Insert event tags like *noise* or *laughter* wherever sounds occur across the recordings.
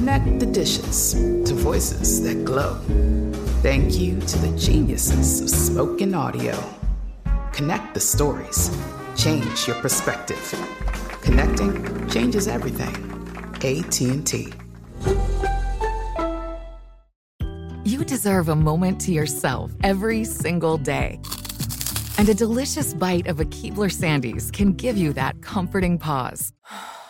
Connect the dishes to voices that glow. Thank you to the geniuses of spoken audio. Connect the stories. Change your perspective. Connecting changes everything. AT&T. You deserve a moment to yourself every single day. And a delicious bite of a Keebler Sandies can give you that comforting pause. *sighs* *sighs* *sighs*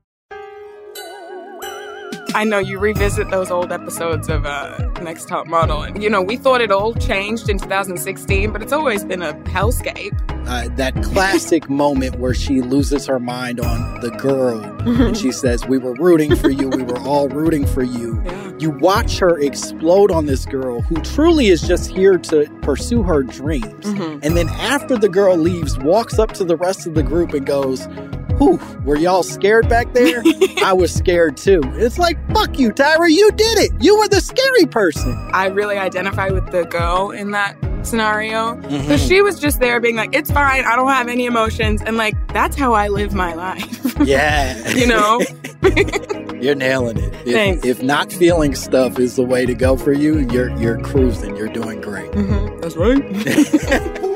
I know you revisit those old episodes of uh, Next Top Model, and you know we thought it all changed in 2016, but it's always been a hellscape. Uh, that classic *laughs* moment where she loses her mind on the girl, and she says, "We were rooting for you. We were all rooting for you." *laughs* Yeah. You watch her explode on this girl who truly is just here to pursue her dreams, Mhm. and then after the girl leaves, walks up to the rest of the group and goes. Whew, were y'all scared back there? *laughs* I was scared too. It's like, fuck you, Tyra, you did it. You were the scary person. I really identify with the girl in that scenario Mm-hmm. because she was just there being like, "It's fine. I don't have any emotions," and like that's how I live my life. *laughs* Yeah. you know. *laughs* You're nailing it. If, Thanks. if not feeling stuff is the way to go for you, you're you're cruising. You're doing great. Mhm, That's right.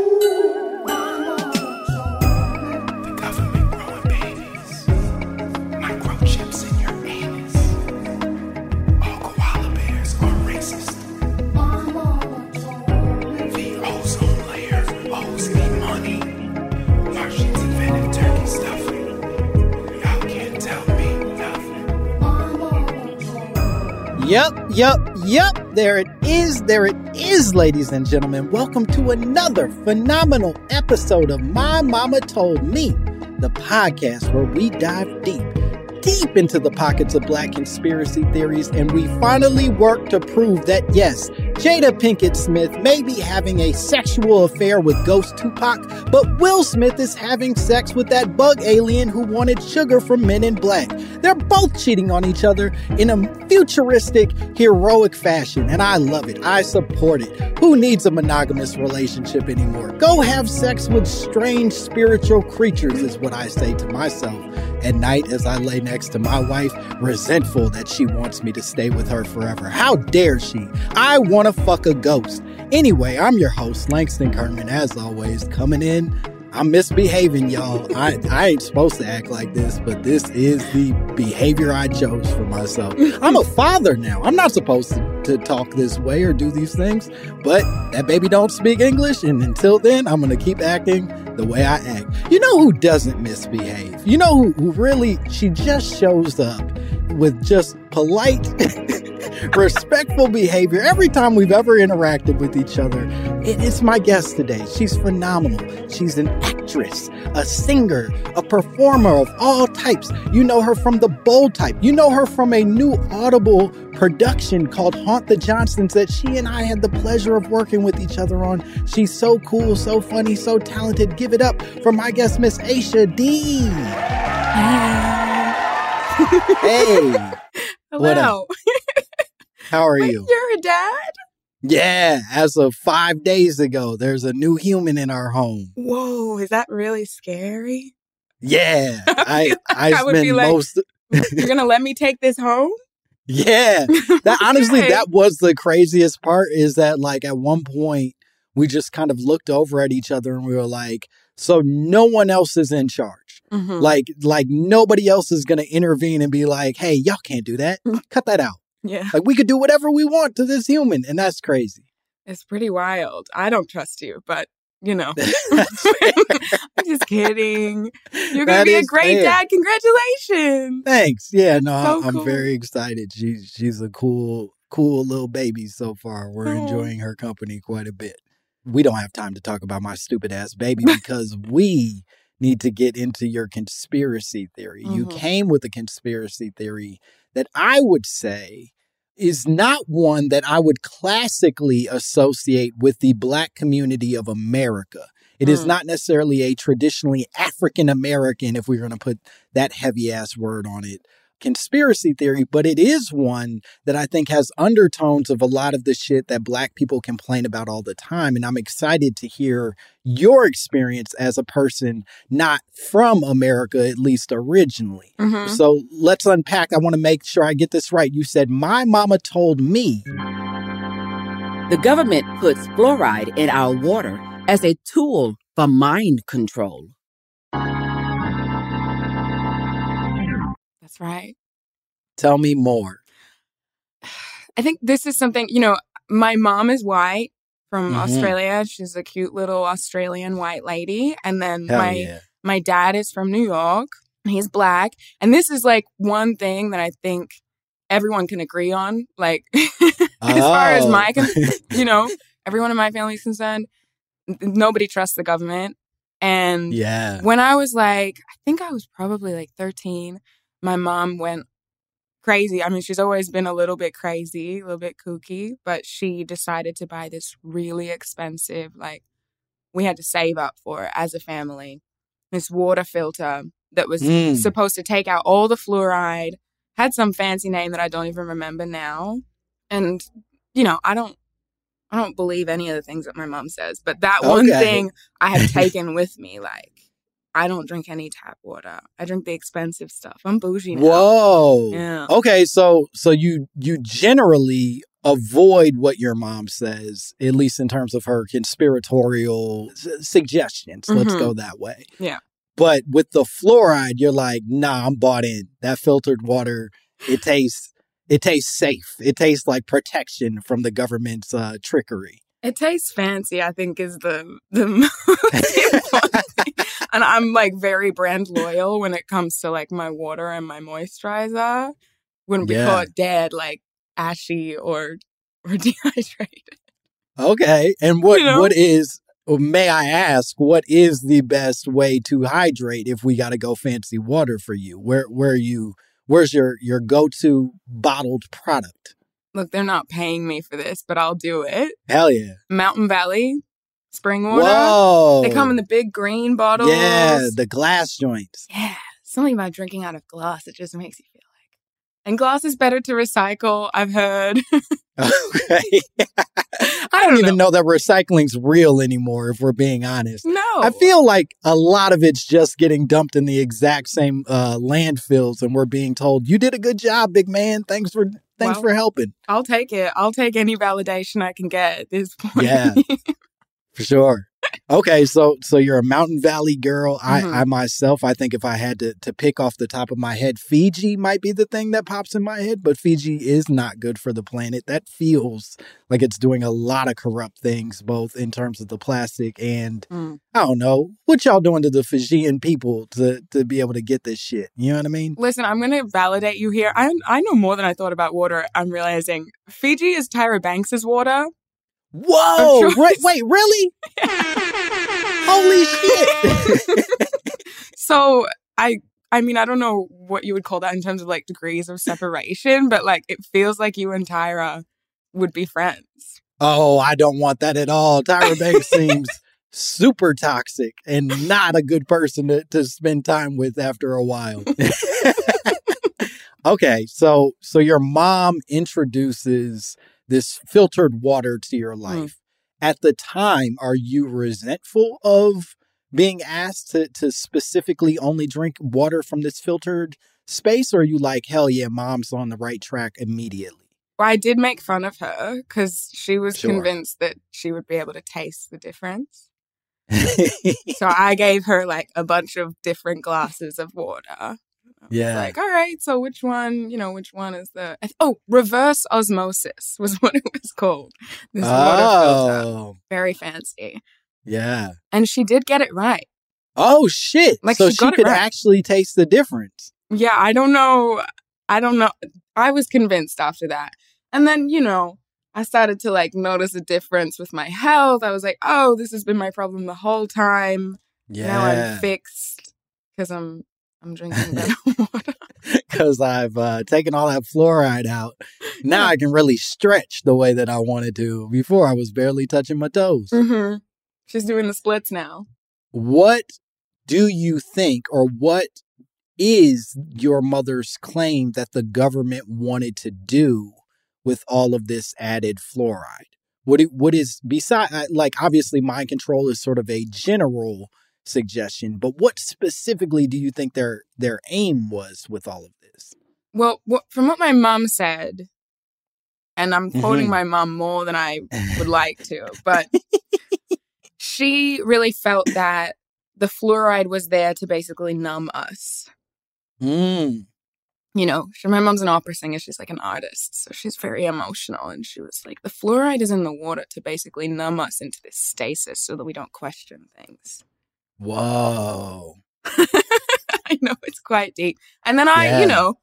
Yep, yep, yep. There it is. There it is, ladies and gentlemen. Welcome to another phenomenal episode of My Mama Told Me, the podcast where we dive deep, deep into the pockets of black conspiracy theories, and we finally work to prove that yes, Jada Pinkett Smith may be having a sexual affair with Ghost Tupac, but Will Smith is having sex with that bug alien who wanted sugar from Men in Black. They're both cheating on each other in a futuristic, heroic fashion, and I love it. I support it. Who needs a monogamous relationship anymore? Go have sex with strange spiritual creatures, is what I say to myself at night as I lay next to my wife, resentful that she wants me to stay with her forever. How dare she? I want to fuck a ghost. Anyway, I'm your host, Langston Kerman, as always, coming in. I'm misbehaving, y'all. I, I ain't supposed to act like this, but this is the behavior I chose for myself. I'm a father now. I'm not supposed to, to talk this way or do these things, but that baby don't speak English, and until then, I'm gonna keep acting the way I act. You know who doesn't misbehave? You know who, who really, she just shows up with just polite, *laughs* respectful behavior every time we've ever interacted with each other. It- it's my guest today. She's phenomenal. She's an actress, a singer, a performer of all types. You know her from the bold type. You know her from a new Audible production called Haunt the Johnsons that she and I had the pleasure of working with each other on. She's so cool, so funny, so talented. Give it up for my guest, Miss Aisha Dee. Hey, *laughs* Hello. *laughs* how are you? You're a dad? Yeah, as of five days ago, there's a new human in our home. Whoa, is that really scary? Yeah, *laughs* I I, I would be like- most. *laughs* You're gonna let me take this home? Yeah, *laughs* that honestly, Okay. that was the craziest part. Is that like at one point we just kind of looked over at each other and we were like, so no one else is in charge. Mhm. Like like nobody else is gonna intervene and be like, hey, y'all can't do that. Cut that out. Yeah, Like we could do whatever we want to this human, and that's crazy. it's pretty wild. I don't trust you, but you know, *laughs* *laughs* I'm just kidding. You're gonna That be a great fair. dad. Congratulations. Thanks. Yeah, no, So I'm cool. very excited. She's she's a cool, cool little baby so far. We're Aw. enjoying her company quite a bit. We don't have time to talk about my stupid ass baby because we need to get into your conspiracy theory. You Mhm. came with a conspiracy theory that I would say is not one that I would classically associate with the black community of America. It is Mm. not necessarily a traditionally African American, if we're going to put that heavy ass word on it, conspiracy theory, but it is one that I think has undertones of a lot of the shit that black people complain about all the time. And I'm excited to hear your experience as a person not from America, at least originally. Mhm. So let's unpack. I want to make sure I get this right. You said, My mama told me. The government puts fluoride in our water as a tool for mind control. That's right. Tell me more. I think this is something, you know, my mom is white from Mhm. Australia. She's a cute little Australian white lady. And then Hell my yeah. my dad is from New York. He's black. And this is like one thing that I think everyone can agree on. Like *laughs* as far as Oh. my *laughs* you know, everyone in my family is concerned, nobody trusts the government. And yeah. when I was like, I think I was probably like 13, my mom went crazy. I mean, she's always been a little bit crazy, a little bit kooky, but she decided to buy this really expensive, like, we had to save up for it as a family. This water filter that was Mm. supposed to take out all the fluoride, had some fancy name that I don't even remember now. And, you know, I don't. I don't believe any of the things that my mom says, but that one thing I have *laughs* taken with me, like, I don't drink any tap water. I drink the expensive stuff. I'm bougie now. Whoa. Yeah. Okay, so so you you generally avoid what your mom says, at least in terms of her conspiratorial s- suggestions. Let's Mhm. go that way. Yeah. But with the fluoride, you're like, nah, I'm bought in. That filtered water, it *sighs* tastes it tastes safe. It tastes like protection from the government's uh, trickery. It tastes fancy, I think, is the the *laughs* most important thing. *laughs* And I'm like very brand loyal when it comes to like my water and my moisturizer. Wouldn't be Yeah. caught dead like ashy or or *laughs* dehydrated. Okay. And what You know? what is may I ask, what is the best way to hydrate if we gotta go fancy water for you? Where where you where's your your go-to bottled product? Look, they're not paying me for this, but I'll do it. Hell yeah. Mountain Valley spring water. Whoa. They come in the big green bottles. Yeah, the glass joints. Yeah, something about drinking out of glass. It just makes you feel like. And glass is better to recycle. I've heard. *laughs* Okay. *laughs* I I don't even know that recycling's real anymore, if we're being honest. No, I feel like a lot of it's just getting dumped in the exact same uh, landfills, and we're being told, "You did a good job, big man. Thanks for thanks Well, for helping." I'll take it. I'll take any validation I can get at this *laughs* point. Yeah. For sure. Okay, so so you're a Mountain Valley girl. I, Mhm. I myself, I think if I had to to pick off the top of my head, Fiji might be the thing that pops in my head, but Fiji is not good for the planet. That feels like it's doing a lot of corrupt things, both in terms of the plastic and Mm. I don't know what y'all doing to the Fijian people to to be able to get this shit. You know what I mean? Listen, I'm going to validate you here. I I know more than I thought about water. I'm realizing Fiji is Tyra Banks's water. Whoa! Wait, wait, really? *laughs* Holy shit! *laughs* so I I mean I don't know what you would call that in terms of like degrees of separation, but like it feels like you and Tyra would be friends. Oh, I don't want that at all. Tyra Banks *laughs* seems super toxic and not a good person to, to spend time with after a while. okay, so so your mom introduces this filtered water to your hmm. life. At the time, are you resentful of being asked to, to specifically only drink water from this filtered space? Or are you like, hell yeah, mom's on the right track immediately? Well, I did make fun of her because she was Sure. convinced that she would be able to taste the difference. *laughs* So I gave her like a bunch of different glasses of water. Yeah. Like, all right, so which one, you know, which one is the. Oh, reverse osmosis was *laughs* what it was called. This water filter. oh, Very fancy. yeah. And she did get it right. Oh, shit. Like, so she she could right. actually taste the difference. Yeah, I don't know. I don't know. I was convinced after that. And then, you know, I started to like notice a difference with my health. I was like, oh, this has been my problem the whole time. Yeah. Now I'm fixed because I'm I'm drinking better *laughs* *laughs* water. because I've uh, taken all that fluoride out. Now I can really stretch the way that I wanted to. Before I was barely touching my toes. hmm She's doing the splits now. What do you think, or what is your mother's claim that the government wanted to do with all of this added fluoride? What it, what is beside like obviously mind control is sort of a general suggestion, but what specifically do you think their their aim was with all of this? Well, what, from what my mom said, and I'm quoting Mhm. my mom more than I would *laughs* like to, but she really felt that the fluoride was there to basically numb us. Mm. you know, she, my mom's an opera singer. She's like an artist. So she's very emotional. And she was like, the fluoride is in the water to basically numb us into this stasis so that we don't question things. Whoa. *laughs* I know it's quite deep. And then I, Yeah. you know,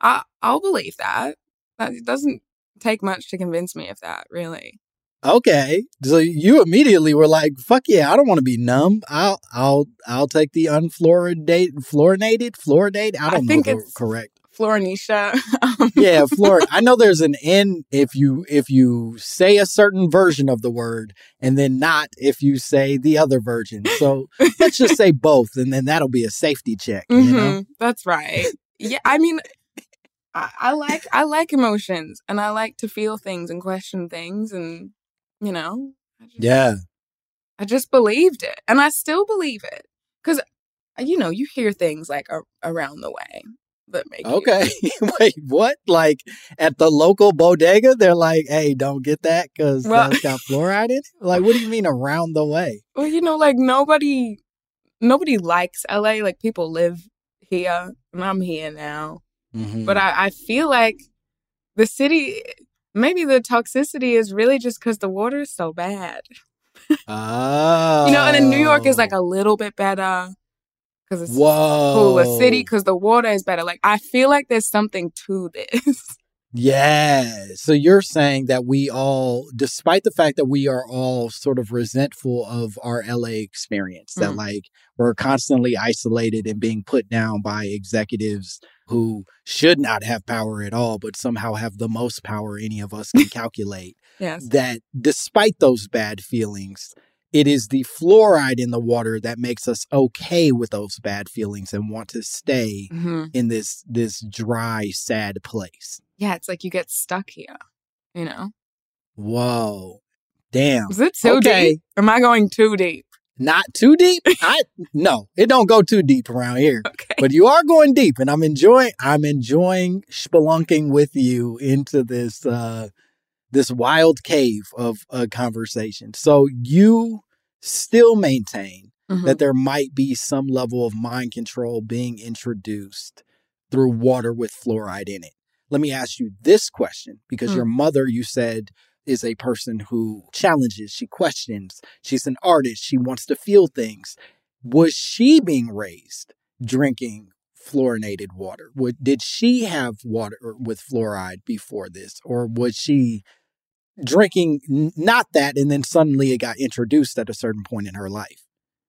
I, I'll believe that. That it doesn't take much to convince me of that, really. Okay. So you immediately were like, fuck yeah, I don't want to be numb. I'll I'll I'll take the unfluoridated fluorinated fluoridate. I I don't think know the it's- correct. Florinisha. *laughs* Yeah, fluor I know there's an N if you if you say a certain version of the word and then not if you say the other version. So let's just say both and then that'll be a safety check, you know? mhm, That's right. Yeah, I mean, I, I like I like emotions, and I like to feel things and question things, and you know, I just, Yeah. I just believed it, and I still believe it because you know you hear things like a- around the way that make Okay. *laughs* *laughs* Wait, what? Like at the local bodega, they're like, "Hey, don't get that because Well- that's got fluoride in it." Like, what do you mean around the way? well, you know, like nobody nobody likes LA. Like people live here, and I'm here now. Mhm. But I, I feel like the city, maybe the toxicity is really just because the water is so bad. oh, *laughs* You know, and then New York is like a little bit better because it's whoa cooler city because the water is better. Like I feel like there's something to this. *laughs* Yeah. So you're saying that we all, despite the fact that we are all sort of resentful of our LA experience, that Mm. like we're constantly isolated and being put down by executives who should not have power at all, but somehow have the most power any of us can *laughs* calculate. yes. that despite those bad feelings, it is the fluoride in the water that makes us okay with those bad feelings and want to stay hmm in this this dry, sad place. Yeah, it's like you get stuck here. You know, Whoa. Damn. is it too Okay. deep? Am I going too deep? Not too deep? I no, it don't go too deep around here. *laughs* Okay. But you are going deep and I'm enjoying I'm enjoying spelunking with you into this uh this wild cave of a conversation. So you still maintain Mhm. that there might be some level of mind control being introduced through water with fluoride in it. Let me ask you this question because Mm. your mother, you said, is a person who challenges, she questions, she's an artist, she wants to feel things. Was she being raised drinking fluorinated water? Would, did she have water with fluoride before this? Or was she drinking not that and then suddenly it got introduced at a certain point in her life?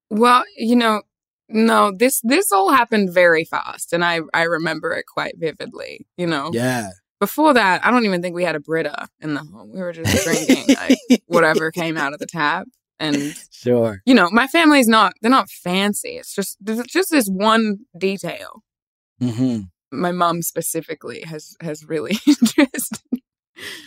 Well, you know, no, this this all happened very fast, and I I remember it quite vividly. You know, Yeah. before that, I don't even think we had a Brita in the home. We were just drinking like whatever came out of the tap, and *laughs* Sure. you know, my family's not they're not fancy. It's just just this one detail. hmm My mom specifically has has really *laughs* just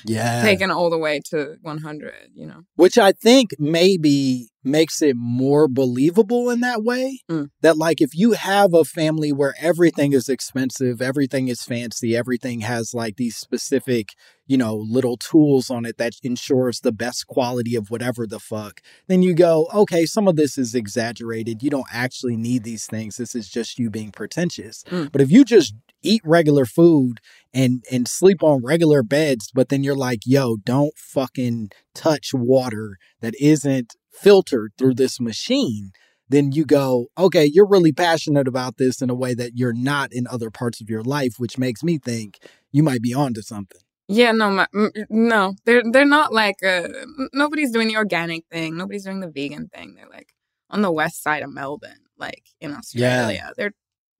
Yeah. taken all the way to 100, you know. Which I think maybe makes it more believable in that way. Mm. That, like, if you have a family where everything is expensive, everything is fancy, everything has like these specific, you know, little tools on it that ensures the best quality of whatever the fuck, then you go, okay, some of this is exaggerated. You don't actually need these things. This is just you being pretentious. Mm. But if you just eat regular food and and sleep on regular beds, but then you're like, yo, don't fucking touch water that isn't filtered through this machine. Then you go, okay, you're really passionate about this in a way that you're not in other parts of your life, which makes me think you might be onto something. Yeah, no, my, m- no, they're they're not like uh, nobody's doing the organic thing. Nobody's doing the vegan thing. They're like on the west side of Melbourne, like in Australia. They're they're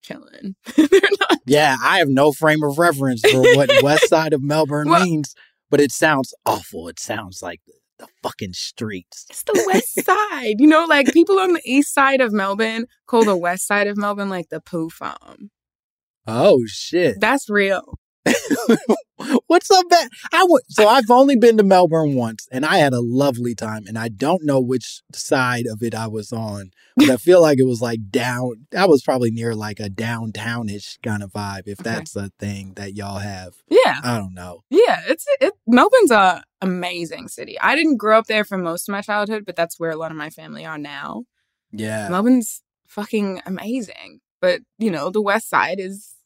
*laughs* not. Yeah, I have no frame of reference for what *laughs* west side of Melbourne Well- means, but it sounds awful. It sounds like the, the fucking streets. It's the west *laughs* side. You know, like people on the east side of Melbourne call the west side of Melbourne like the poo farm. Oh shit. That's real. What's up, bad? I would. So I've only been to Melbourne once, and I had a lovely time. And I don't know which side of it I was on, but I *laughs* feel like it was like down. I was probably near like a downtownish kind of vibe, if Okay. that's a thing that y'all have. Yeah. I don't know. Yeah, it's it. Melbourne's a amazing city. I didn't grow up there for most of my childhood, but that's where a lot of my family are now. Yeah. Melbourne's fucking amazing, but you know the West Side is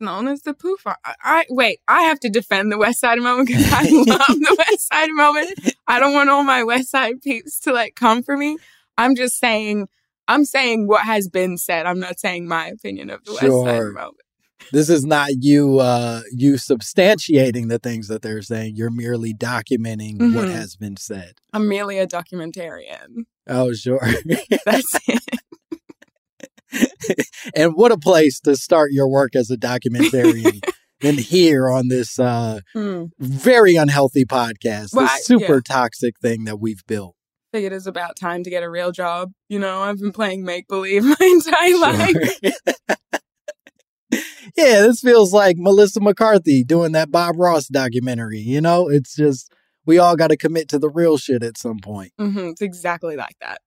known as the poo farm. I, I wait. I have to defend the West Side of Melbourne because I *laughs* love the West Side of Melbourne. I don't want all my West Side peeps to like come for me. I'm just saying. I'm saying what has been said. I'm not saying my opinion of the West Side Sure. of Melbourne. This is not you. uh You substantiating the things that they're saying. You're merely documenting what Mhm. has been said. I'm merely a documentarian. Oh, sure. That's *laughs* it. *laughs* and what a place to start your work as a documentarian *laughs* than here on this uh, Hmm. very unhealthy podcast, Well, this I- super yeah. toxic thing that we've built. I think it's about time to get a real job. You know, I've been playing make believe *laughs* my entire life. yeah, this feels like Melissa McCarthy doing that Bob Ross documentary. You know, it's just we all got to commit to the real shit at some point. hmm It's exactly like that.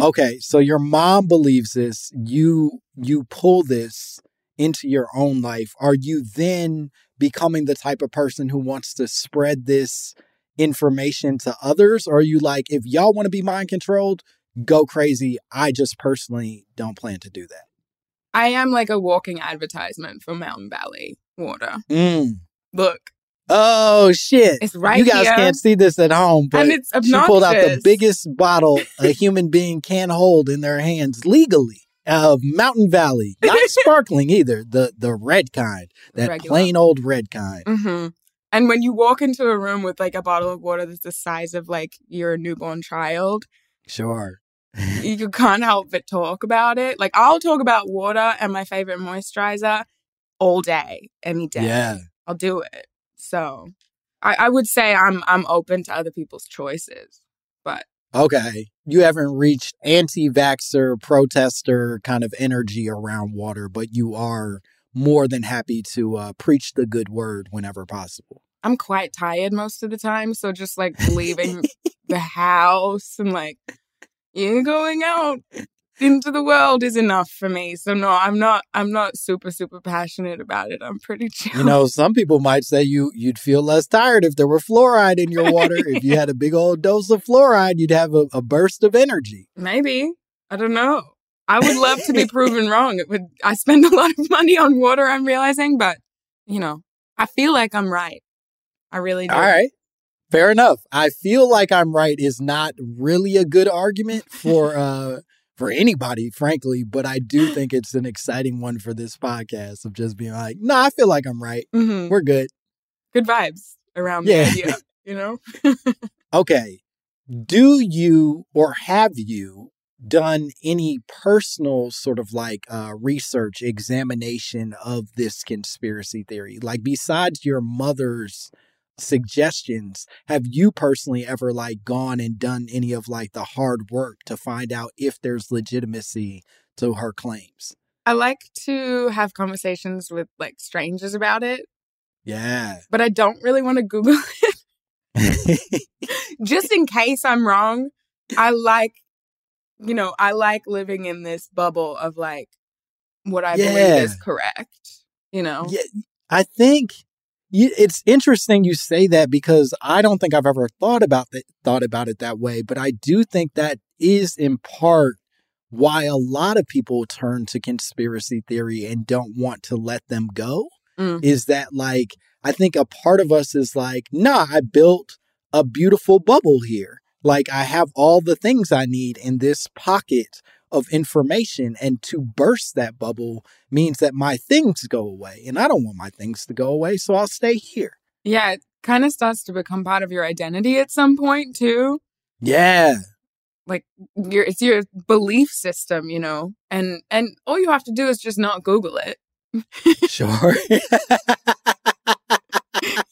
Okay, so your mom believes this. You you pull this into your own life. Are you then becoming the type of person who wants to spread this information to others? Or are you like, if y'all want to be mind controlled, go crazy. I just personally don't plan to do that. I am like a walking advertisement for Mountain Valley water. Mm. Look, Oh shit! It's right You guys here. can't see this at home, but and it's she pulled out the biggest bottle a *laughs* human being can hold in their hands legally of Mountain Valley. Not *laughs* sparkling either. The the red kind. That Regular. plain old red kind. hmm And when you walk into a room with like a bottle of water that's the size of like your newborn child, Sure. *laughs* you can't help but talk about it. Like I'll talk about water and my favorite moisturizer all day, any day. Yeah. I'll do it. So I, I would say I'm I'm open to other people's choices. But Okay. You haven't reached anti vaxxer protester kind of energy around water, but you are more than happy to uh, preach the good word whenever possible. I'm quite tired most of the time. So just like leaving *laughs* the house and like you going out into the world is enough for me. So no, I'm not I'm not super, super passionate about it. I'm pretty *laughs* chill. You know, some people might say you you'd feel less tired if there were fluoride in your water. if you had a big old dose of fluoride, you'd have a, a burst of energy. Maybe. I don't know. I would love to be proven wrong. It would I spend *laughs* a lot of money on water, I'm realizing, but you know, I feel like I'm right. I really do. All right. Fair enough. I feel like I'm right is not really a good argument for uh for anybody, frankly, but I do think it's an exciting one for this podcast of just being like, no, I feel like I'm right. hmm We're good. Good vibes around Yeah. the idea, *laughs* you know? *laughs* Okay. Do you or have you done any personal sort of like uh, research examination of this conspiracy theory? Like, besides your mother's suggestions, have you personally ever like gone and done any of like the hard work to find out if there's legitimacy to her claims? I like to have conversations with like strangers about it Yeah. but I don't really want to Google *laughs* it just in *laughs* case I'm wrong. I like, you know, I like living in this bubble of like what I believe is correct. You know, Yeah, I think it's interesting you say that because I don't think I've ever thought about that thought about it that way, but I do think that is in part why a lot of people turn to conspiracy theory and don't want to let them go Mm. is that like I think a part of us is like, nah, I built a beautiful bubble here. Like I have all the things I need in this pocket of information and to burst that bubble means that my things go away and I don't want my things to go away, so I'll stay here. yeah, it kind of starts to become part of your identity at some point too. Yeah. Like your it's your belief system, you know, and and all you have to do is just not Google it. Sure. *laughs*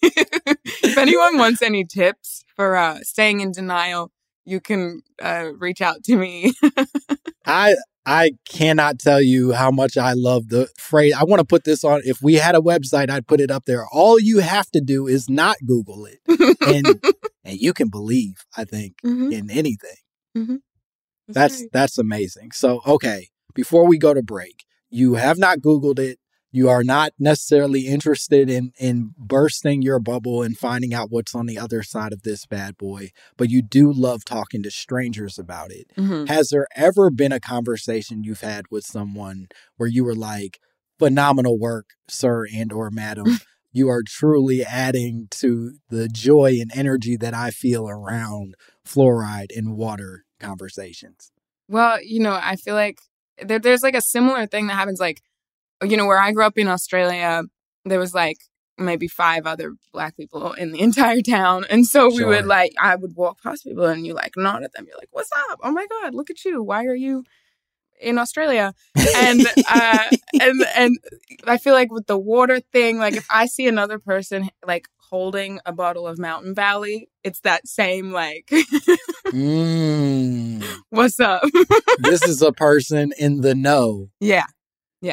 if anyone wants any tips for uh, staying in denial, you can uh, reach out to me. *laughs* I I cannot tell you how much I love the phrase. I want to put this on. If we had a website, I'd put it up there. All you have to do is not Google it, and *laughs* and you can believe. I think Mhm. in anything. Mhm. That's right. that's amazing. So okay, before we go to break, you have not Googled it. You are not necessarily interested in in bursting your bubble and finding out what's on the other side of this bad boy, but you do love talking to strangers about it. Mhm. Has there ever been a conversation you've had with someone where you were like, phenomenal work, sir and or madam. *laughs* you are truly adding to the joy and energy that I feel around fluoride and water conversations. Well, you know, I feel like there, there's like a similar thing that happens, like, you know, where I grew up in Australia, there was like maybe five other black people in the *laughs* entire town. And so we would like, I would walk past people and you like nod at them. You're like, what's up? Oh my God, look at you. Why are you in Australia? And, uh, *laughs* and, and I feel like with the water thing, like if I see another person like holding a bottle of Mountain Valley, it's that same like, mm, *laughs* what's up? this is a person in the know. yeah.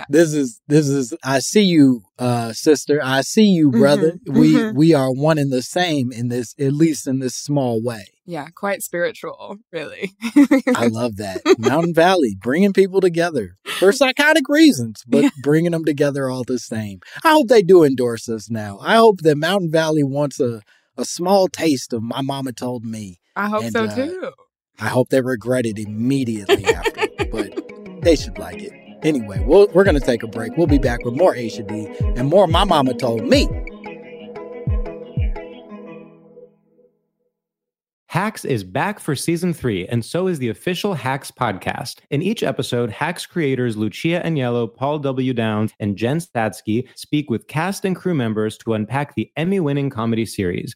This is this is I see you, uh, sister. I see you, brother. Mhm, We mhm. we are one and the same in this, at least in this small way. Yeah, quite spiritual, really. I *laughs* love that. Mountain Valley, bringing people together for *laughs* psychotic reasons, but bringing them together all the same. I hope they do endorse us now. I hope that Mountain Valley wants a, a small taste of my mama told me. I hope And, so uh, too. I hope they regret it immediately after, but *laughs* they should like it. Anyway, we'll, we're going to take a break. We'll be back with more Aisha Dee and more My Mama Told Me. Hacks is back for season three, and so is the official Hacks podcast. In each episode, Hacks creators Lucia Aniello, Paul W. Downs, and Jen Statsky speak with cast and crew members to unpack the Emmy winning comedy series.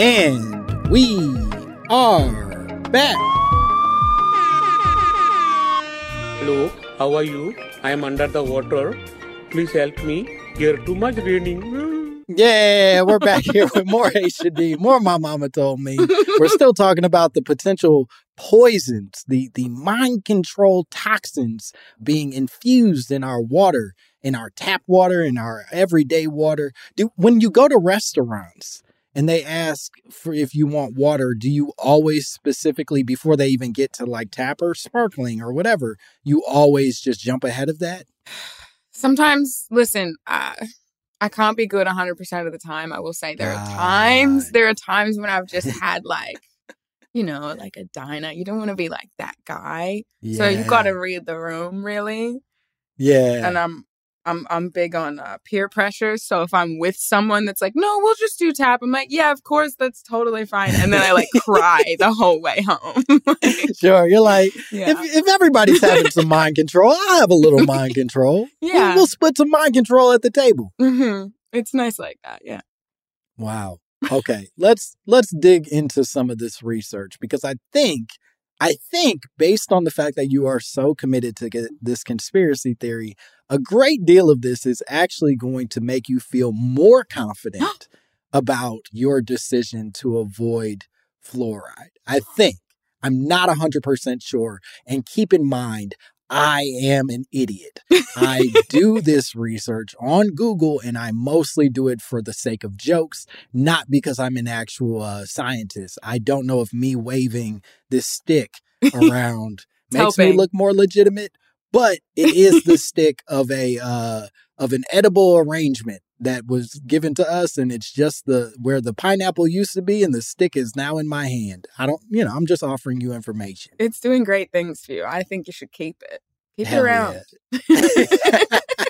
And we are back. Hello, how are you? I am under the water. Please help me. Here too much raining. Yeah, we're back here with more HD, more my mama told me. We're still talking about the potential poisons, the the mind control toxins being infused in our water, in our tap water, in our everyday water. Do when you go to restaurants and they ask for if you want water, do you always specifically before they even get to like tap or sparkling or whatever, you always just jump ahead of that? *sighs* Sometimes, listen, uh, I can't be good 100% of the time. I will say there are times, there are times when I've just *laughs* had like, you know, like a diner. You don't want to be like that guy. So you got to read the room really. Yeah. And I'm I'm I'm big on uh, peer pressure. So if I'm with someone that's like, "No, we'll just do tap." I'm like, "Yeah, of course, that's totally fine." And then I like cry the whole way home. *laughs* sure. You're like, Yeah. if, if everybody's having some mind control, I'll have a little *laughs* mind control. We'll- Yeah. We'll, split some mind control at the table. hmm It's nice like that. Yeah. Wow. Okay. let's let's dig into some of this research because I think I think based on the fact that you are so committed to get this conspiracy theory, a great deal of this is actually going to make you feel more *gasps* confident about your decision to avoid fluoride. I think. I'm not 100% sure. And keep in mind, I am an idiot. I do *laughs* this research on Google and I mostly do it for the sake of jokes, not because I'm an actual uh, scientist. I don't know if me waving this stick around *laughs* makes me look more legitimate, but it is the *laughs* stick of a uh, of an edible arrangement that was given to us and it's just the where the pineapple used to be and the stick is now in my hand. I don't, you know, I'm just offering you information. It's doing great things for you. I think you should keep it. Keep Hell it around. *laughs* *laughs*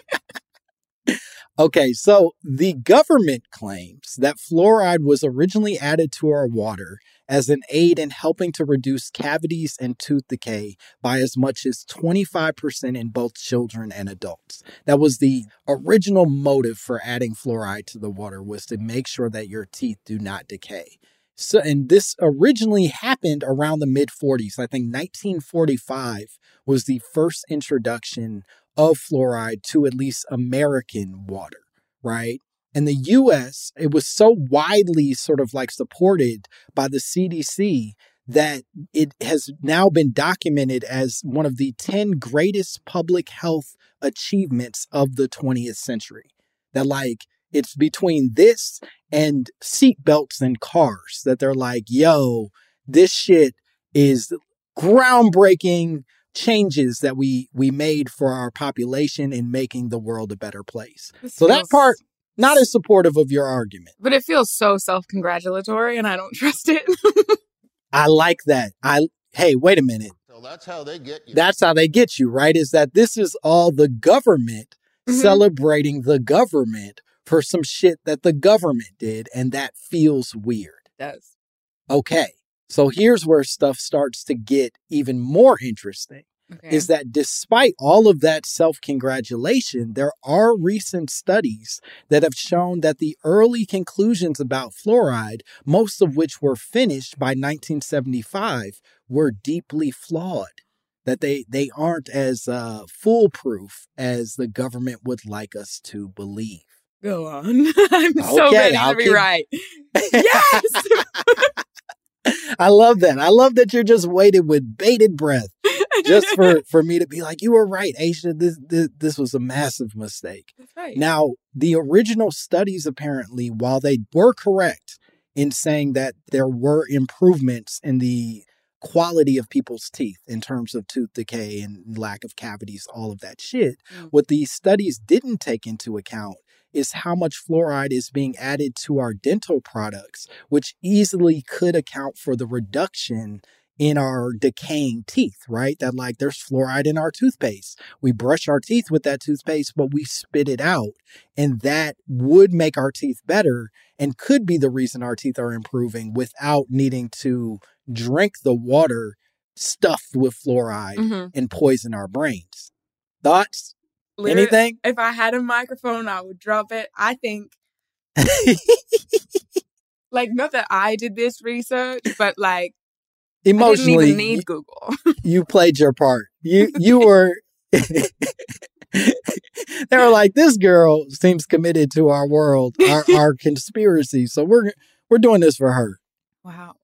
Okay, so the government claims that fluoride was originally added to our water as an aid in helping to reduce cavities and tooth decay by as much as 25% in both children and adults. That was the original motive for adding fluoride to the water was to make sure that your teeth do not decay. So, and this originally happened around the mid 40s. I think 1945 was the first introduction of fluoride to at least American water, right? In the US, it was so widely sort of like supported by the CDC that it has now been documented as one of the 10 greatest public health achievements of the 20th century. That, like, it's between this and seatbelts and cars that they're like, yo, this shit is groundbreaking changes that we we made for our population in making the world a better place. This So that part not as supportive of your argument. But it feels so self congratulatory and I don't *laughs* trust it. I like that. I hey, wait a minute. So that's how they get you. That's how they get you, right? Is that this is all the government Mhm. celebrating the government for some shit that the government did and that feels weird. It does. Okay. So here's where stuff starts to get even more interesting. Okay. Is that despite all of that self congratulation, there are recent studies that have shown that the early conclusions about fluoride, most of which were finished by 1975, were deeply flawed. That they, they aren't as uh, foolproof as the government would like us to believe. Go on. *laughs* I'm so ready I'll to be keep- right. *laughs* yes. *laughs* I love that. I love that you're just waiting with bated breath just for *laughs* for me to be like, you were right, Aisha. This this, this was a massive mistake. That's right. Now, the original studies apparently, while they were correct in saying that there were improvements in the quality of people's teeth in terms of tooth decay and lack of cavities, all of that shit. Mm. What these studies didn't take into account is how much fluoride is being added to our dental products, which easily could account for the reduction in our decaying teeth, right? That like there's fluoride in our toothpaste. We brush our teeth with that toothpaste, but we spit it out. And that would make our teeth better and could be the reason our teeth are improving without needing to drink the water stuffed with fluoride Mhm. and poison our brains. Thoughts? Literally, Anything? If I had a microphone, I would drop it. I think, *laughs* like, not that I did this research, but like, I Emotionally, didn't even need Google. you played your part. You *laughs* you were *laughs* they were like, this girl seems committed to our world, our, our conspiracy. So we're we're doing this for her. Wow.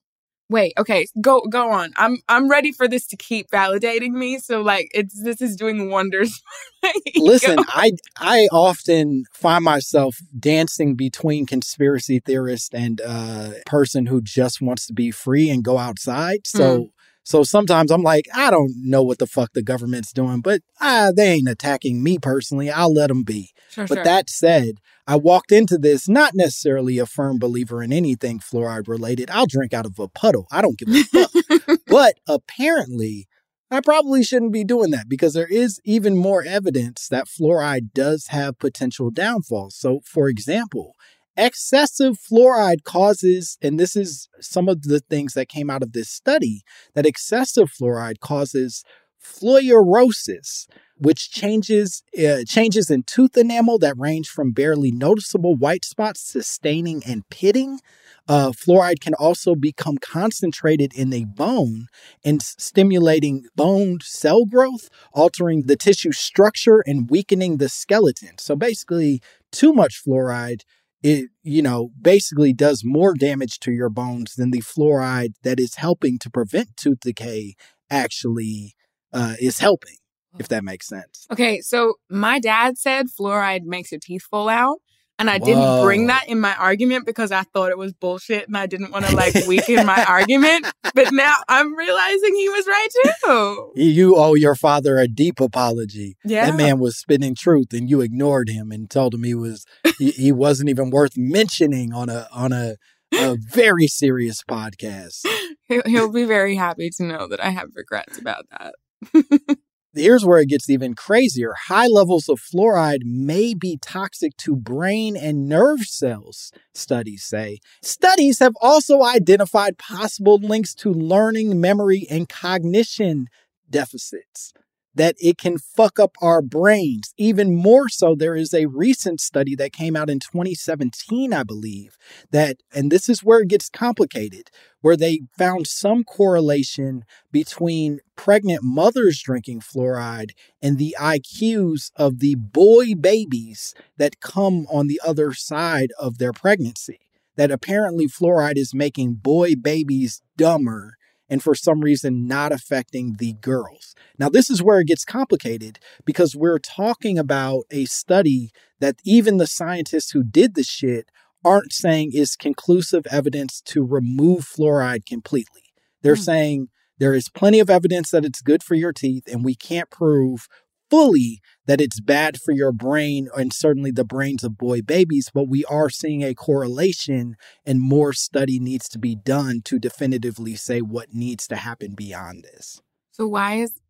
Wait, okay, go go on. I'm I'm ready for this to keep validating me. So like it's this is doing wonders. *laughs* Listen. I I often find myself dancing between conspiracy theorist and uh person who just wants to be free and go outside. So so sometimes I'm like, I don't know what the fuck the government's doing, but ah, they ain't attacking me personally. I'll let them be. Sure, but sure. that said, I walked into this not necessarily a firm believer in anything fluoride related. I'll drink out of a puddle. I don't give a fuck. *laughs* but apparently, I probably shouldn't be doing that because there is even more evidence that fluoride does have potential downfalls. So, for example, excessive fluoride causes, and this is some of the things that came out of this study, that excessive fluoride causes fluorosis, which changes uh, changes in tooth enamel that range from barely noticeable white spots to staining and pitting. Uh, fluoride can also become concentrated in the bone and stimulating bone cell growth, altering the tissue structure and weakening the skeleton. So basically, too much fluoride, it you know basically does more damage to your bones than the fluoride that is helping to prevent tooth decay actually uh, is helping. If that makes sense. Okay, so my dad said fluoride makes your teeth fall out. And I didn't bring that in my argument because I thought it was bullshit and I didn't want to like weaken my *laughs* argument. But now I'm realizing he was right too. You owe your father a deep apology. Yeah. That man was spitting truth and you ignored him and told him he was he, he wasn't even worth mentioning on a on a a very serious podcast. *laughs* He'll, he'll be very happy to know that I have regrets about that. *laughs* Here's where it gets even crazier. High levels of fluoride may be toxic to brain and nerve cells, studies say. Studies have also identified possible links to learning, memory, and cognition deficits. That it can fuck up our brains. Even more so, there is a recent study that came out in 2017, I believe, that, and this is where it gets complicated, where they found some correlation between pregnant mothers drinking fluoride and the IQs of the boy babies that come on the other side of their pregnancy. That apparently fluoride is making boy babies dumber and for some reason not affecting the girls. Now, this is where it gets complicated because we're talking about a study that even the scientists who did the shit aren't saying is conclusive evidence to remove fluoride completely. They're hmm. saying there is plenty of evidence that it's good for your teeth, and we can't prove fully that it's bad for your brain and certainly the brains of boy babies, but we are seeing a correlation, and more study needs to be done to definitively say what needs to happen beyond this. So why is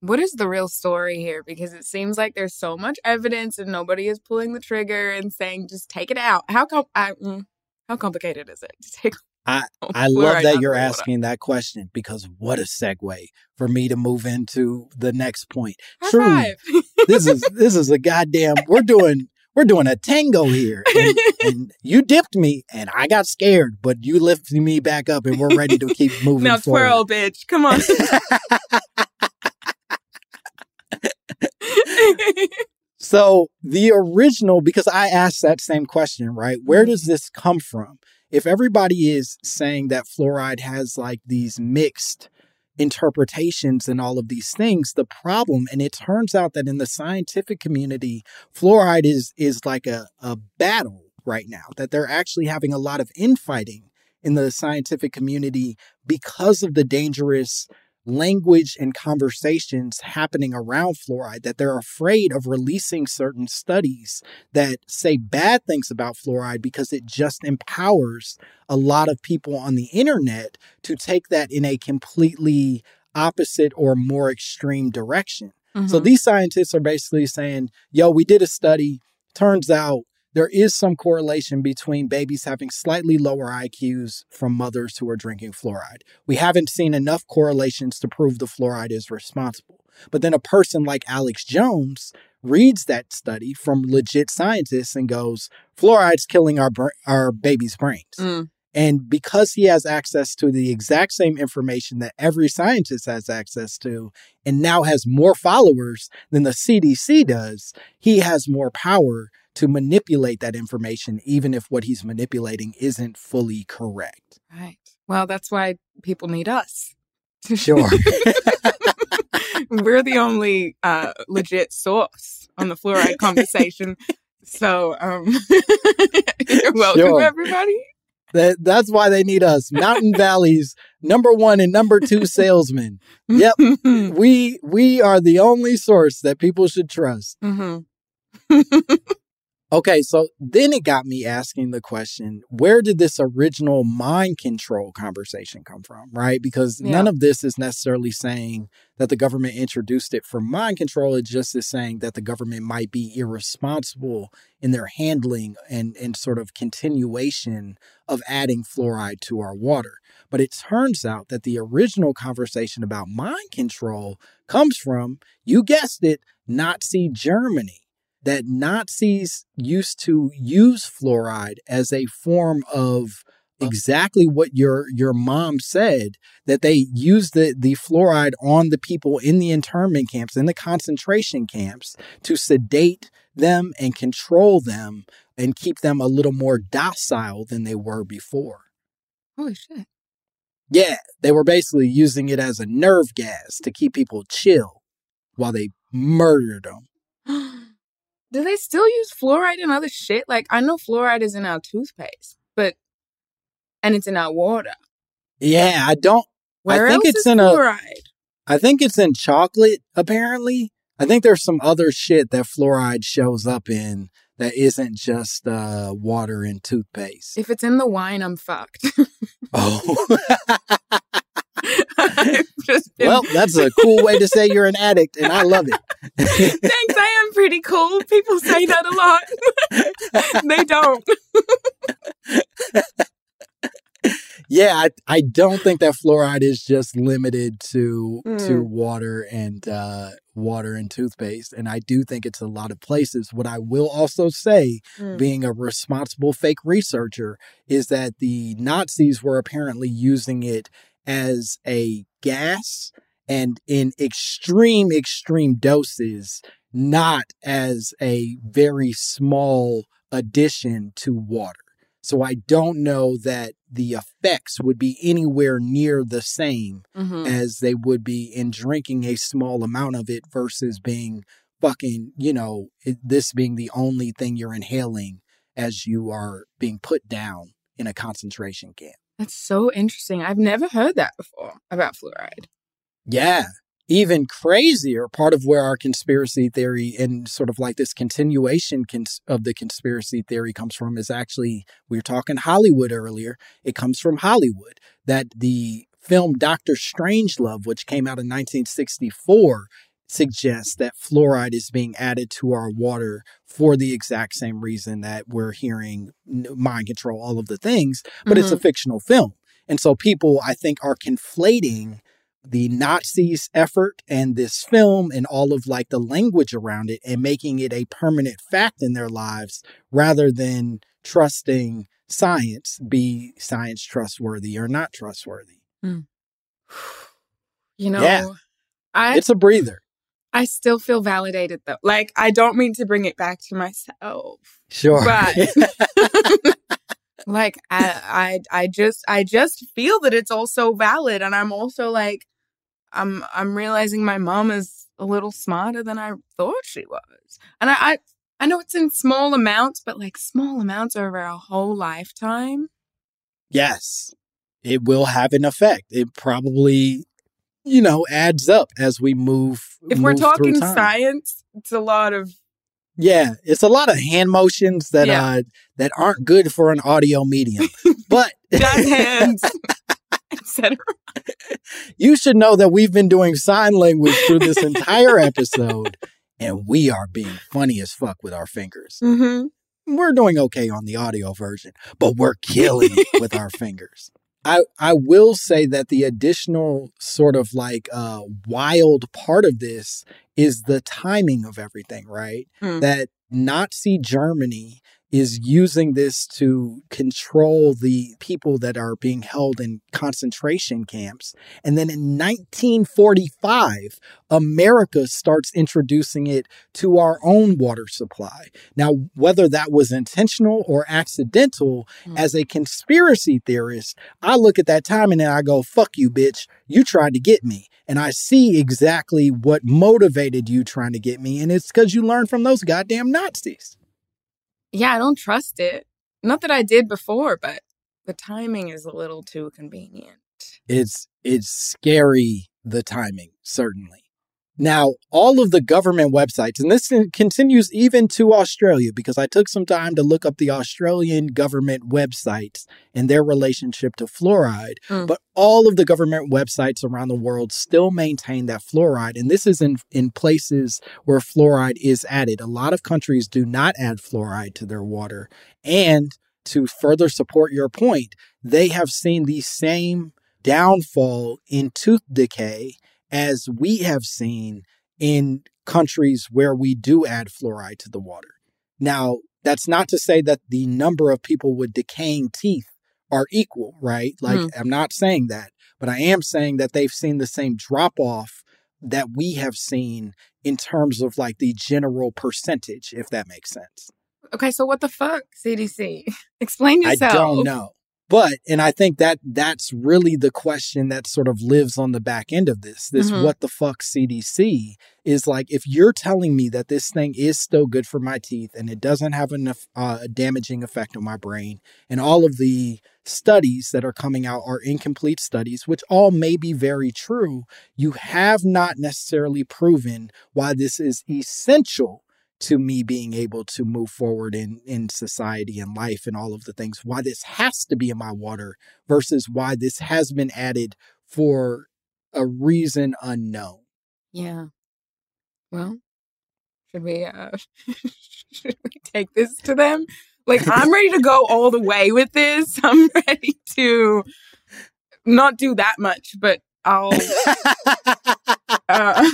what is the real story here? Because it seems like there's so much evidence and nobody is pulling the trigger and saying just take it out. How com- I, mm, how complicated is it to take? I *laughs* Oh, I *laughs* love that you're asking that question because what a segue for me to move into the next point. High Truly, this is *laughs* this is a goddamn we're doing we're doing a tango here and, and you dipped me and i got scared but you lifted me back up and we're ready to keep moving now forward twirl, bitch. Come on. so the original because i asked that same question right where mm-hmm. does this come from if everybody is saying that fluoride has like these mixed interpretations and all of these things the problem and it turns out that in the scientific community fluoride is is like a, a battle right now that they're actually having a lot of infighting in the scientific community because of the dangerous language and conversations happening around fluoride that they're afraid of releasing certain studies that say bad things about fluoride because it just empowers a lot of people on the internet to take that in a completely opposite or more extreme direction. So Mhm. these scientists are basically saying, yo, we did a study. Turns out there is some correlation between babies having slightly lower IQs from mothers who are drinking fluoride. We haven't seen enough correlations to prove the fluoride is responsible. But then a person like Alex Jones reads that study from legit scientists and goes, fluoride's killing our, br- our baby's brains. Mm. And because he has access to the exact same information that every scientist has access to, and now has more followers than the CDC does, he has more power to manipulate that information, even if what he's manipulating isn't fully correct. Right. Well, that's why people need us. Sure. *laughs* We're the only uh, legit source on the fluoride conversation. So, um, *laughs* you're welcome, Sure. everybody. That, that's why they need us. Mountain Valley's number one and number two salesmen. Yep. *laughs* we we are the only source that people should trust. hmm Okay, so then it got me asking the question where did this original mind control conversation come from, right? Because none of this is necessarily saying that the government introduced it for mind control. It just is saying that the government might be irresponsible in their handling and, and sort of continuation of adding fluoride to our water. But it turns out that the original conversation about mind control comes from, you guessed it, Nazi Germany that Nazis used to use fluoride as a form of exactly what your your mom said that they used the the fluoride on the people in the internment camps in the concentration camps to sedate them and control them and keep them a little more docile than they were before. Holy shit. Yeah, they were basically using it as a nerve gas to keep people chill while they murdered them. *gasps* *gasps* Do they still use fluoride in other shit? Like, I know fluoride is in our toothpaste, but, and it's in our water. Yeah, I don't Where I think else it's is in a fluoride? I think it's in chocolate, apparently. I think there's some other shit that fluoride shows up in that isn't just uh, water and toothpaste. If it's in the wine, I'm fucked. Oh, I've just been, *laughs* well, that's a cool way to say you're an addict, and I love it. Thanks, I am pretty cool. People say that a lot. *laughs* they don't. yeah, I, I don't think that fluoride is just limited to to Mm. water and uh, water and toothpaste, and I do think it's a lot of places. What I will also say, Mm. being a responsible fake researcher, is that the Nazis were apparently using it as a gas and in extreme extreme doses, not as a very small addition to water. So I don't know that the effects would be anywhere near the same Mhm. as they would be in drinking a small amount of it versus being fucking, you know, it, this being the only thing you're inhaling as you are being put down in a concentration camp. That's so interesting. I've never heard that before about fluoride. Yeah. Even crazier, part of where our conspiracy theory and sort of like this continuation cons- of the conspiracy theory comes from is actually, we were talking Hollywood earlier. It comes from Hollywood that the film Doctor Strangelove, which came out in 1964, suggests that fluoride is being added to our water for the exact same reason that we're hearing mind control, all of the things, but it's a Mhm. fictional film. And so people, I think, are conflating the Nazis' effort and this film and all of like the language around it and making it a permanent fact in their lives rather than trusting science, be science trustworthy or not trustworthy. *sighs* You know, Yeah. I It's a breather. I still feel validated though. Like I don't mean to bring it back to myself. Sure. But *laughs* like I I I just I just feel that it's also valid and I'm also like I'm I'm realizing my mom is a little smarter than I thought she was. And I I, I know it's in small amounts, but like small amounts over a whole lifetime. Yes, it will have an effect. It probably, you know, adds up as we move. If we're talking science, it's a lot of Yeah, it's a lot of hand motions that Yeah. uh that aren't good for an audio medium. *laughs* but hands, *laughs* etc. you should know that we've been doing sign language through this entire *laughs* episode and we are being funny as fuck with our fingers. hmm We're doing okay on the audio version, but we're killing with our fingers. I, I will say that the additional sort of like uh, wild part of this is the timing of everything, right? Mm. That Nazi Germany is using this to control the people that are being held in concentration camps. And then in 1945, America starts introducing it to our own water supply. Now, whether that was intentional or accidental, Mm. as a conspiracy theorist, I look at that time and then I go, fuck you, bitch. You tried to get me. And I see exactly what motivated you trying to get me. And it's because you learned from those goddamn Nazis. Yeah, I don't trust it. Not that I did before, but the timing is a little too convenient. It's it's scary the timing, certainly. Now, all of the government websites, and this continues even to Australia, because I took some time to look up the Australian government websites and their relationship to fluoride. Mm. But all of the government websites around the world still maintain that fluoride, and this is in, in places where fluoride is added. A lot of countries do not add fluoride to their water. And to further support your point, they have seen the same downfall in tooth decay as we have seen in countries where we do add fluoride to the water. Now, that's not to say that the number of people with decaying teeth are equal, right? Like, Hmm. I'm not saying that, but I am saying that they've seen the same drop off that we have seen in terms of like the general percentage, if that makes sense. Okay, so what the fuck, CDC? *laughs* Explain yourself. I don't know. But and I think that that's really the question that sort of lives on the back end of this. This Mhm. what the fuck CDC is like if you're telling me that this thing is still good for my teeth and it doesn't have enough uh, damaging effect on my brain and all of the studies that are coming out are incomplete studies which all may be very true, you have not necessarily proven why this is essential to me being able to move forward in in society and life and all of the things why this has to be in my water versus why this has been added for a reason unknown Yeah. Well, should we uh *laughs* should we take this to them? Like *laughs* I'm ready to go all the way with this. *laughs* I'm ready to not do that much, but I'll uh,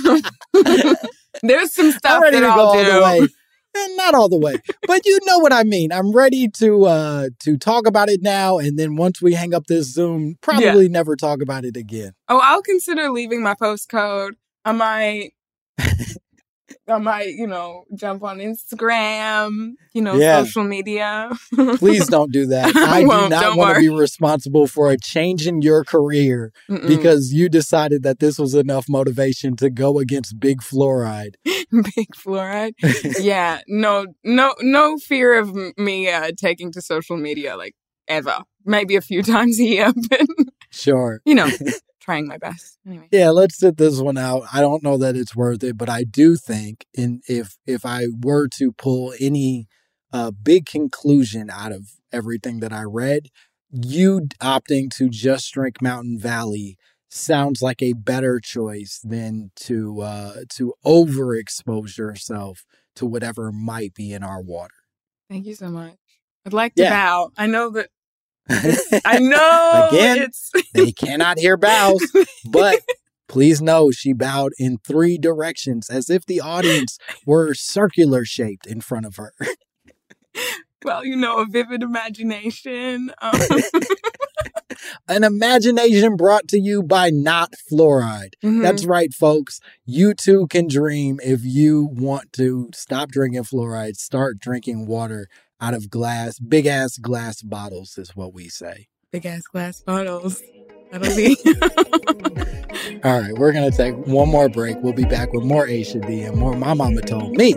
there's some stuff i'm ready that to I'll go all the way. Eh, not all the way but you know what i mean. I'm ready to uh to talk about it now and then once we hang up this zoom probably never talk about it again. Oh, I'll consider leaving my postcode. I might *laughs* *laughs* I might, you know, jump on Instagram, you know, Yeah. social media. please don't do that I *laughs* i do won't, want to be responsible for a change in your career Mm-mm. because you decided that this was enough motivation to go against big fluoride *laughs* big fluoride. yeah, no, no, no fear of me uh, taking to social media like ever. Maybe a few times a year, but sure you know, trying my best. Anyway, Yeah, let's sit this one out. I don't know that it's worth it, but I do think in if if I were to pull any uh big conclusion out of everything that I read, you opting to just drink Mountain Valley sounds like a better choice than to uh to overexpose yourself to whatever might be in our water. thank you so much. I'd like to Yeah. bow. I know that. *laughs* I know Again, they cannot hear bows, but please know she bowed in three directions as if the audience were circular shaped in front of her. well, you know, a vivid imagination. Um, *laughs* An imagination brought to you by not fluoride. mhm. That's right, folks. You too can dream if you want to stop drinking fluoride, start drinking water out of glass, big ass glass bottles, is what we say. big ass glass bottles. That'll be. *laughs* All right, we're going to take one more break. We'll be back with more Aisha Dee and more My Mama Told Me.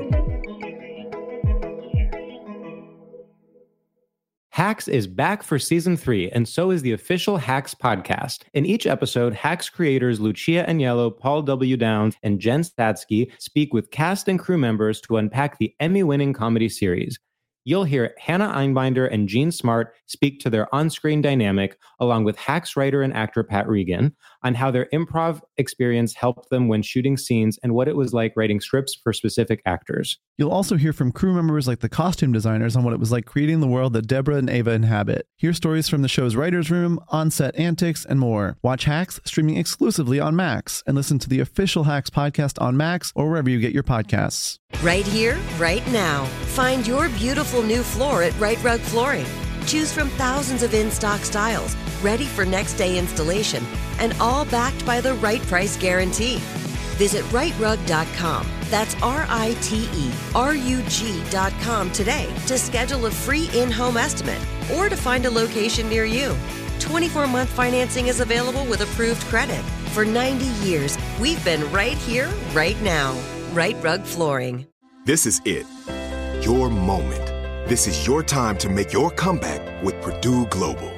Hacks is back for season three, and so is the official Hacks podcast. In each episode, Hacks creators Lucia Aniello, Paul W. Downs, and Jen Statsky speak with cast and crew members to unpack the Emmy winning comedy series. You'll hear Hannah Einbinder and Jean Smart speak to their on screen dynamic, along with Hacks writer and actor Pat Regan, on how their improv experience helped them when shooting scenes and what it was like writing scripts for specific actors. You'll also hear from crew members like the costume designers on what it was like creating the world that Deborah and Ava inhabit. Hear stories from the show's writer's room, on set antics, and more. Watch Hacks streaming exclusively on Max and listen to the official Hacks podcast on Max or wherever you get your podcasts. Right here, right now. Find your beautiful new floor at Rite Rug Flooring. Choose from thousands of in stock styles, ready for next day installation, and all backed by the right price guarantee. Visit riterug.com. That's R I T E R U G.com today to schedule a free in home estimate or to find a location near you. 24 month financing is available with approved credit. For 90 years, we've been right here, right now. Rite Rug Flooring. This is it. Your moment. This is your time to make your comeback with Purdue Global.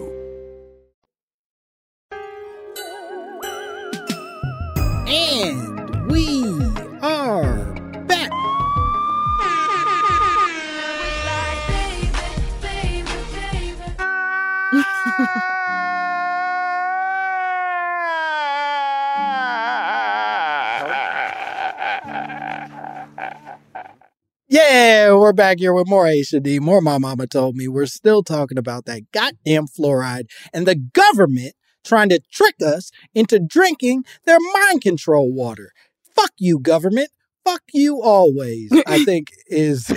we're back here with more Aisha Dee. More my mama told me. We're still talking about that goddamn fluoride and the government trying to trick us into drinking their mind control water. Fuck you, government. Fuck you always, I *laughs* think is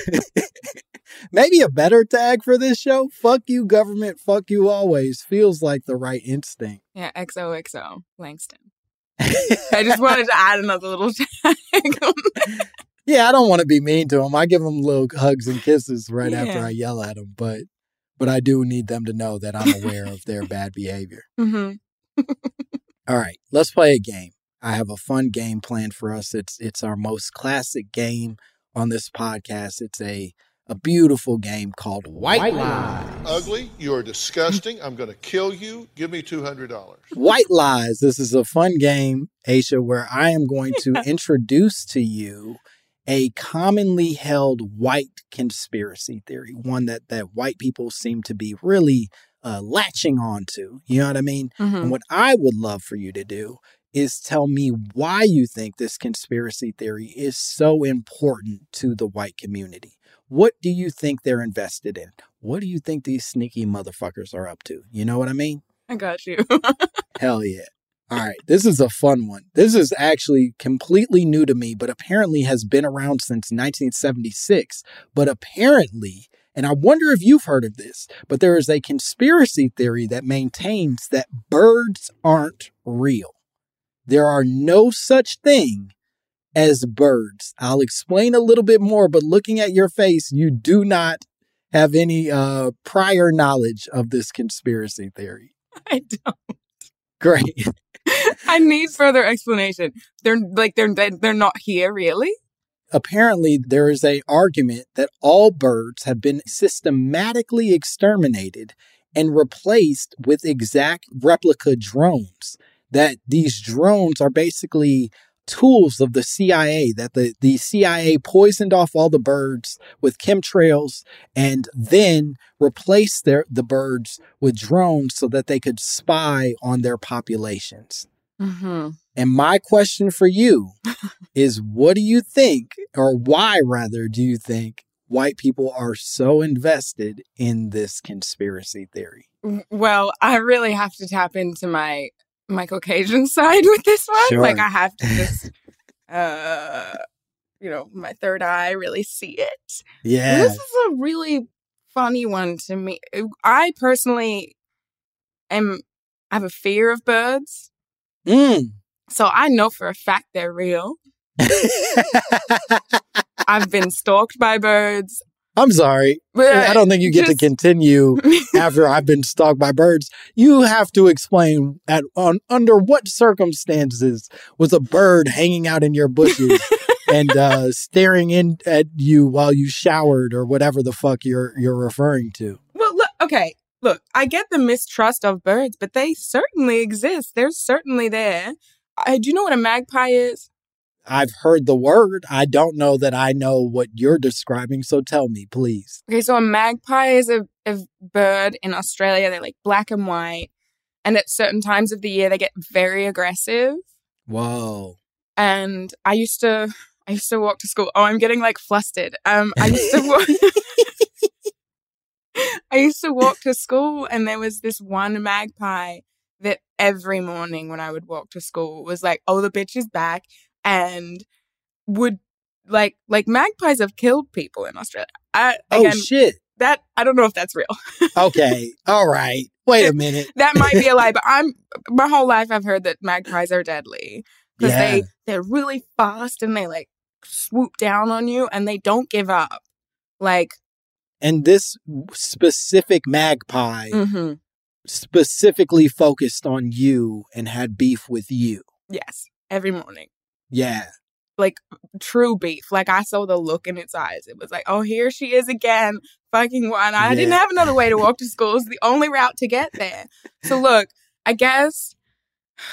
*laughs* maybe a better tag for this show. Fuck you, government. Fuck you always feels like the right instinct. Yeah, XOXO Langston. I just wanted to add another little *laughs* tag. Yeah, I don't want to be mean to them. I give them little hugs and kisses right after I yell at them, but but I do need them to know that I'm *laughs* aware of their bad behavior. hmm All right, let's play a game. I have a fun game planned for us. It's it's our most classic game on this podcast. It's a a beautiful game called White, Lies. Ugly, you're disgusting. I'm going to kill you. Give me $200. White Lies. This is a fun game, Aisha, where I am going to *laughs* introduce to you a commonly held white conspiracy theory, one that that white people seem to be really uh, latching onto. You know what I mean? Mhm. And what I would love for you to do is tell me why you think this conspiracy theory is so important to the white community. What do you think they're invested in? What do you think these sneaky motherfuckers are up to? You know what I mean? I got you. *laughs* Hell yeah. All right. This is a fun one. This is actually completely new to me, but apparently has been around since 1976. But apparently, and I wonder if you've heard of this, but there is a conspiracy theory that maintains that birds aren't real. There are no such thing as birds. I'll explain a little bit more, but looking at your face, you do not have any uh, prior knowledge of this conspiracy theory. *laughs* I don't. Great. I need further explanation. They're like they're they're not here really. apparently there is a argument that all birds have been systematically exterminated and replaced with exact replica drones that these drones are basically tools of the CIA that the, the CIA poisoned off all the birds with chemtrails and then replaced their the birds with drones so that they could spy on their populations. Mm-hmm. And my question for you *laughs* is what do you think, or why rather do you think white people are so invested in this conspiracy theory? Well, I really have to tap into my my Caucasian side with this one. Sure. Like I have to just uh you know, my third eye really see it. Yeah. This is a really funny one to me. I personally am I have a fear of birds. Mm. So I know for a fact they're real. *laughs* I've been stalked by birds. I'm sorry. I don't think you get just- to continue *laughs* after I've been stalked by birds. You have to explain at on under what circumstances was a bird hanging out in your bushes *laughs* and uh, staring in at you while you showered or whatever the fuck you're you're referring to. Well, look, okay. Look, I get the mistrust of birds, but they certainly exist. They're certainly there. I, do you know what a magpie is? I've heard the word. I don't know that I know what you're describing, so tell me, please. Okay, so a magpie is a, a bird in Australia. They're like black and white. And at certain times of the year, they get very aggressive. Whoa. And I used to, I used to walk to school. Oh, I'm getting like flustered. Um, I used to walk. *laughs* *laughs* I used to walk to school, and there was this one magpie that every morning when I would walk to school was like, "Oh, the bitch is back," and would like like magpies have killed people in Australia. I, Oh shit. that I don't know if that's real. *laughs* Okay. All right. Wait a minute. that might be a lie, but I'm *laughs* my whole life I've heard that magpies are deadly because Yeah. they they're really fast and they like swoop down on you and they don't give up. Like, And this specific magpie mhm, specifically focused on you and had beef with you. yes, every morning, Yeah. like true beef. Like I saw the look in its eyes. It was like, oh, here she is again, fucking one. I didn't have another way to walk to school. It's the only route to get there. So look, I guess. *sighs*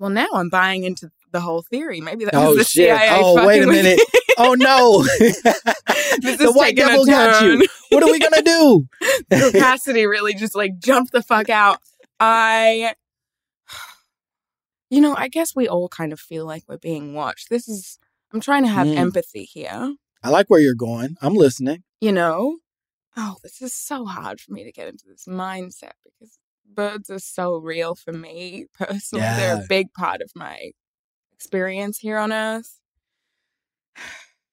Well, now I'm buying into the whole theory. Maybe that was Oh the shit. CIA. Oh, wait a minute. *laughs* Oh no. This the is white devil got you. What are we gonna do? *laughs* Cassidy really just like jumped the fuck out. I, you know, I guess we all kind of feel like we're being watched. This is, I'm trying to have Mm. empathy here, I like where you're going. I'm listening. you know? Oh, this is so hard for me to get into this mindset because birds are so real for me personally. They're a big part of my experience here on Earth.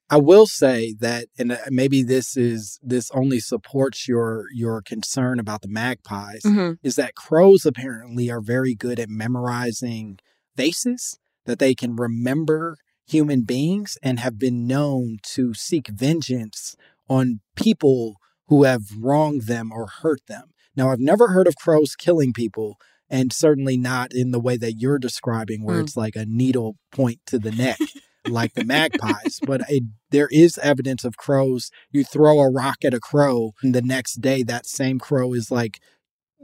I will say that, and uh, maybe this is this only supports your your concern about the magpies, Mhm. is that crows apparently are very good at memorizing faces, that they can remember human beings and have been known to seek vengeance on people who have wronged them or hurt them. Now, I've never heard of crows killing people, and certainly not in the way that you're describing, where Mm. it's like a needle point to the neck, *laughs* like the magpies. But it, there is evidence of crows. You throw a rock at a crow, and the next day, that same crow is like,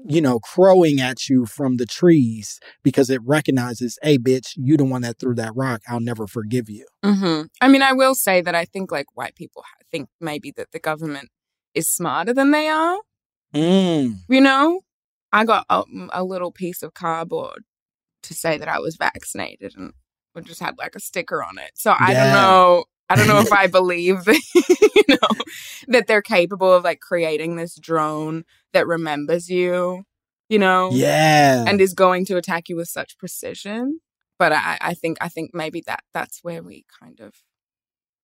you know, crowing at you from the trees because it recognizes, hey, bitch, you the one that threw that rock. I'll never forgive you. hmm I mean, I will say that I think like white people think maybe that the government is smarter than they are. Mm. You know, I got a, a little piece of cardboard to say that I was vaccinated, and just had like a sticker on it. So I Yeah. don't know. I don't know if I *laughs* believe that *laughs* you know that they're capable of like creating this drone that remembers you. You know, Yeah. and is going to attack you with such precision. But I, I think I think maybe that that's where we kind of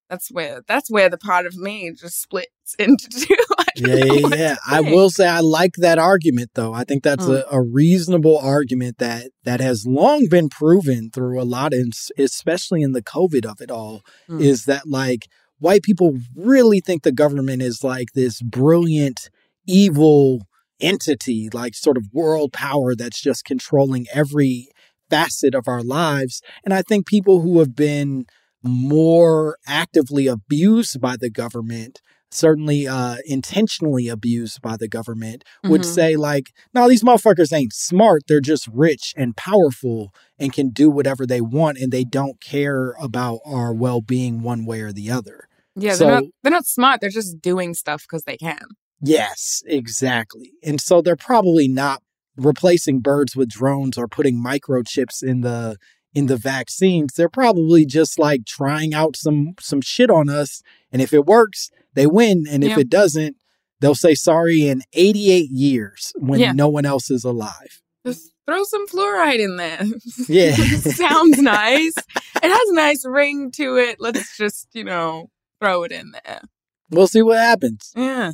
that's where that's where the part of me just splits *laughs* into two. *laughs* Yeah, yeah, yeah. I will say I like that argument though. I think that's Mm. a, a reasonable argument that that has long been proven through a lot of especially in the COVID of it all, Mm. is that like white people really think the government is like this brilliant, evil entity, like sort of world power that's just controlling every facet of our lives. And I think people who have been more actively abused by the government certainly uh intentionally abused by the government would Mhm. say like no these motherfuckers ain't smart they're just rich and powerful and can do whatever they want and they don't care about our well-being one way or the other Yeah, So- they're not they're not smart. They're just doing stuff because they can. yes exactly and so they're probably not replacing birds with drones or putting microchips in the in the vaccines. They're probably just like trying out some some shit on us. And if it works, they win. And if it doesn't, they'll say sorry in 88 years when Yeah. no one else is alive. Just throw some fluoride in there. *laughs* Yeah. *laughs* Sounds nice. It has a nice ring to it. Let's just, you know, throw it in there. We'll see what happens. Yeah.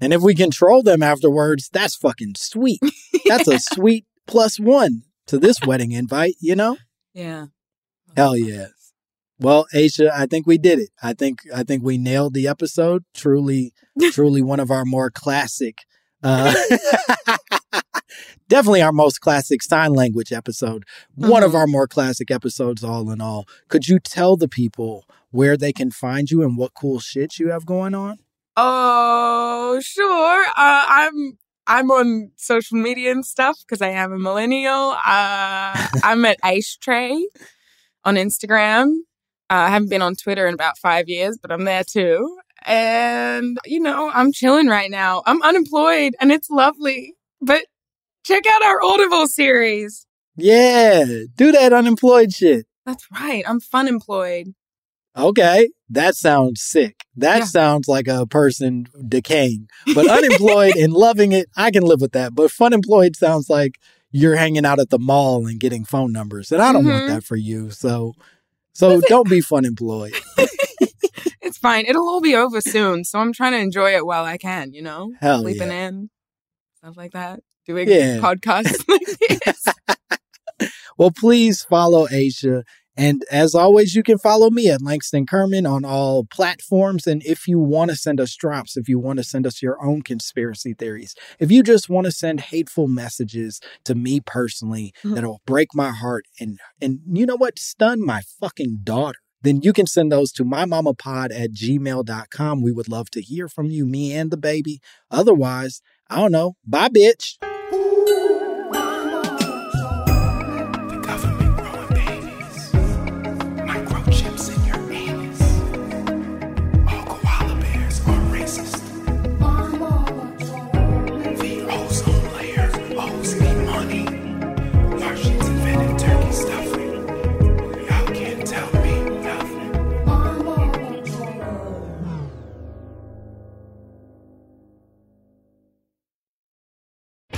And if we control them afterwards, that's fucking sweet. *laughs* That's a sweet plus one to this wedding invite, you know? Yeah. Hell yeah. Well, Aisha, I think we did it. I think I think we nailed the episode. Truly, *laughs* truly one of our more classic uh *laughs* definitely our most classic sign language episode. One of Mhm. our more classic episodes all in all. Could you tell the people where they can find you and what cool shit you have going on? Oh, sure. Uh, I'm I'm on social media and stuff because I am a millennial. Uh, *laughs* I'm at Ice Tray on Instagram. I haven't been on Twitter in about five years, but I'm there too. And you know, I'm chilling right now. I'm unemployed, and it's lovely. But check out our Audible series. Yeah, do that unemployed shit. That's right. I'm fun employed. Okay, that sounds sick. That Yeah. sounds like a person decaying. But *laughs* unemployed and loving it, I can live with that. But fun employed sounds like you're hanging out at the mall and getting phone numbers, and I don't want Mhm. that for you. So, so don't be fun employed. *laughs* It's fine. It'll all be over soon. So I'm trying to enjoy it while I can, you know? Hell Sleeping yeah. in, stuff like that. Doing Yeah. podcasts *laughs* like this. *laughs* Well, please follow Aisha. And as always, you can follow me at Langston Kerman on all platforms. And if you want to send us drops, if you want to send us your own conspiracy theories, if you just want to send hateful messages to me personally Mhm. that'll break my heart and and you know what, stun my fucking daughter. Then you can send those to mymamapod at gmail.com. We would love to hear from you, me and the baby. Otherwise, I don't know. Bye, bitch.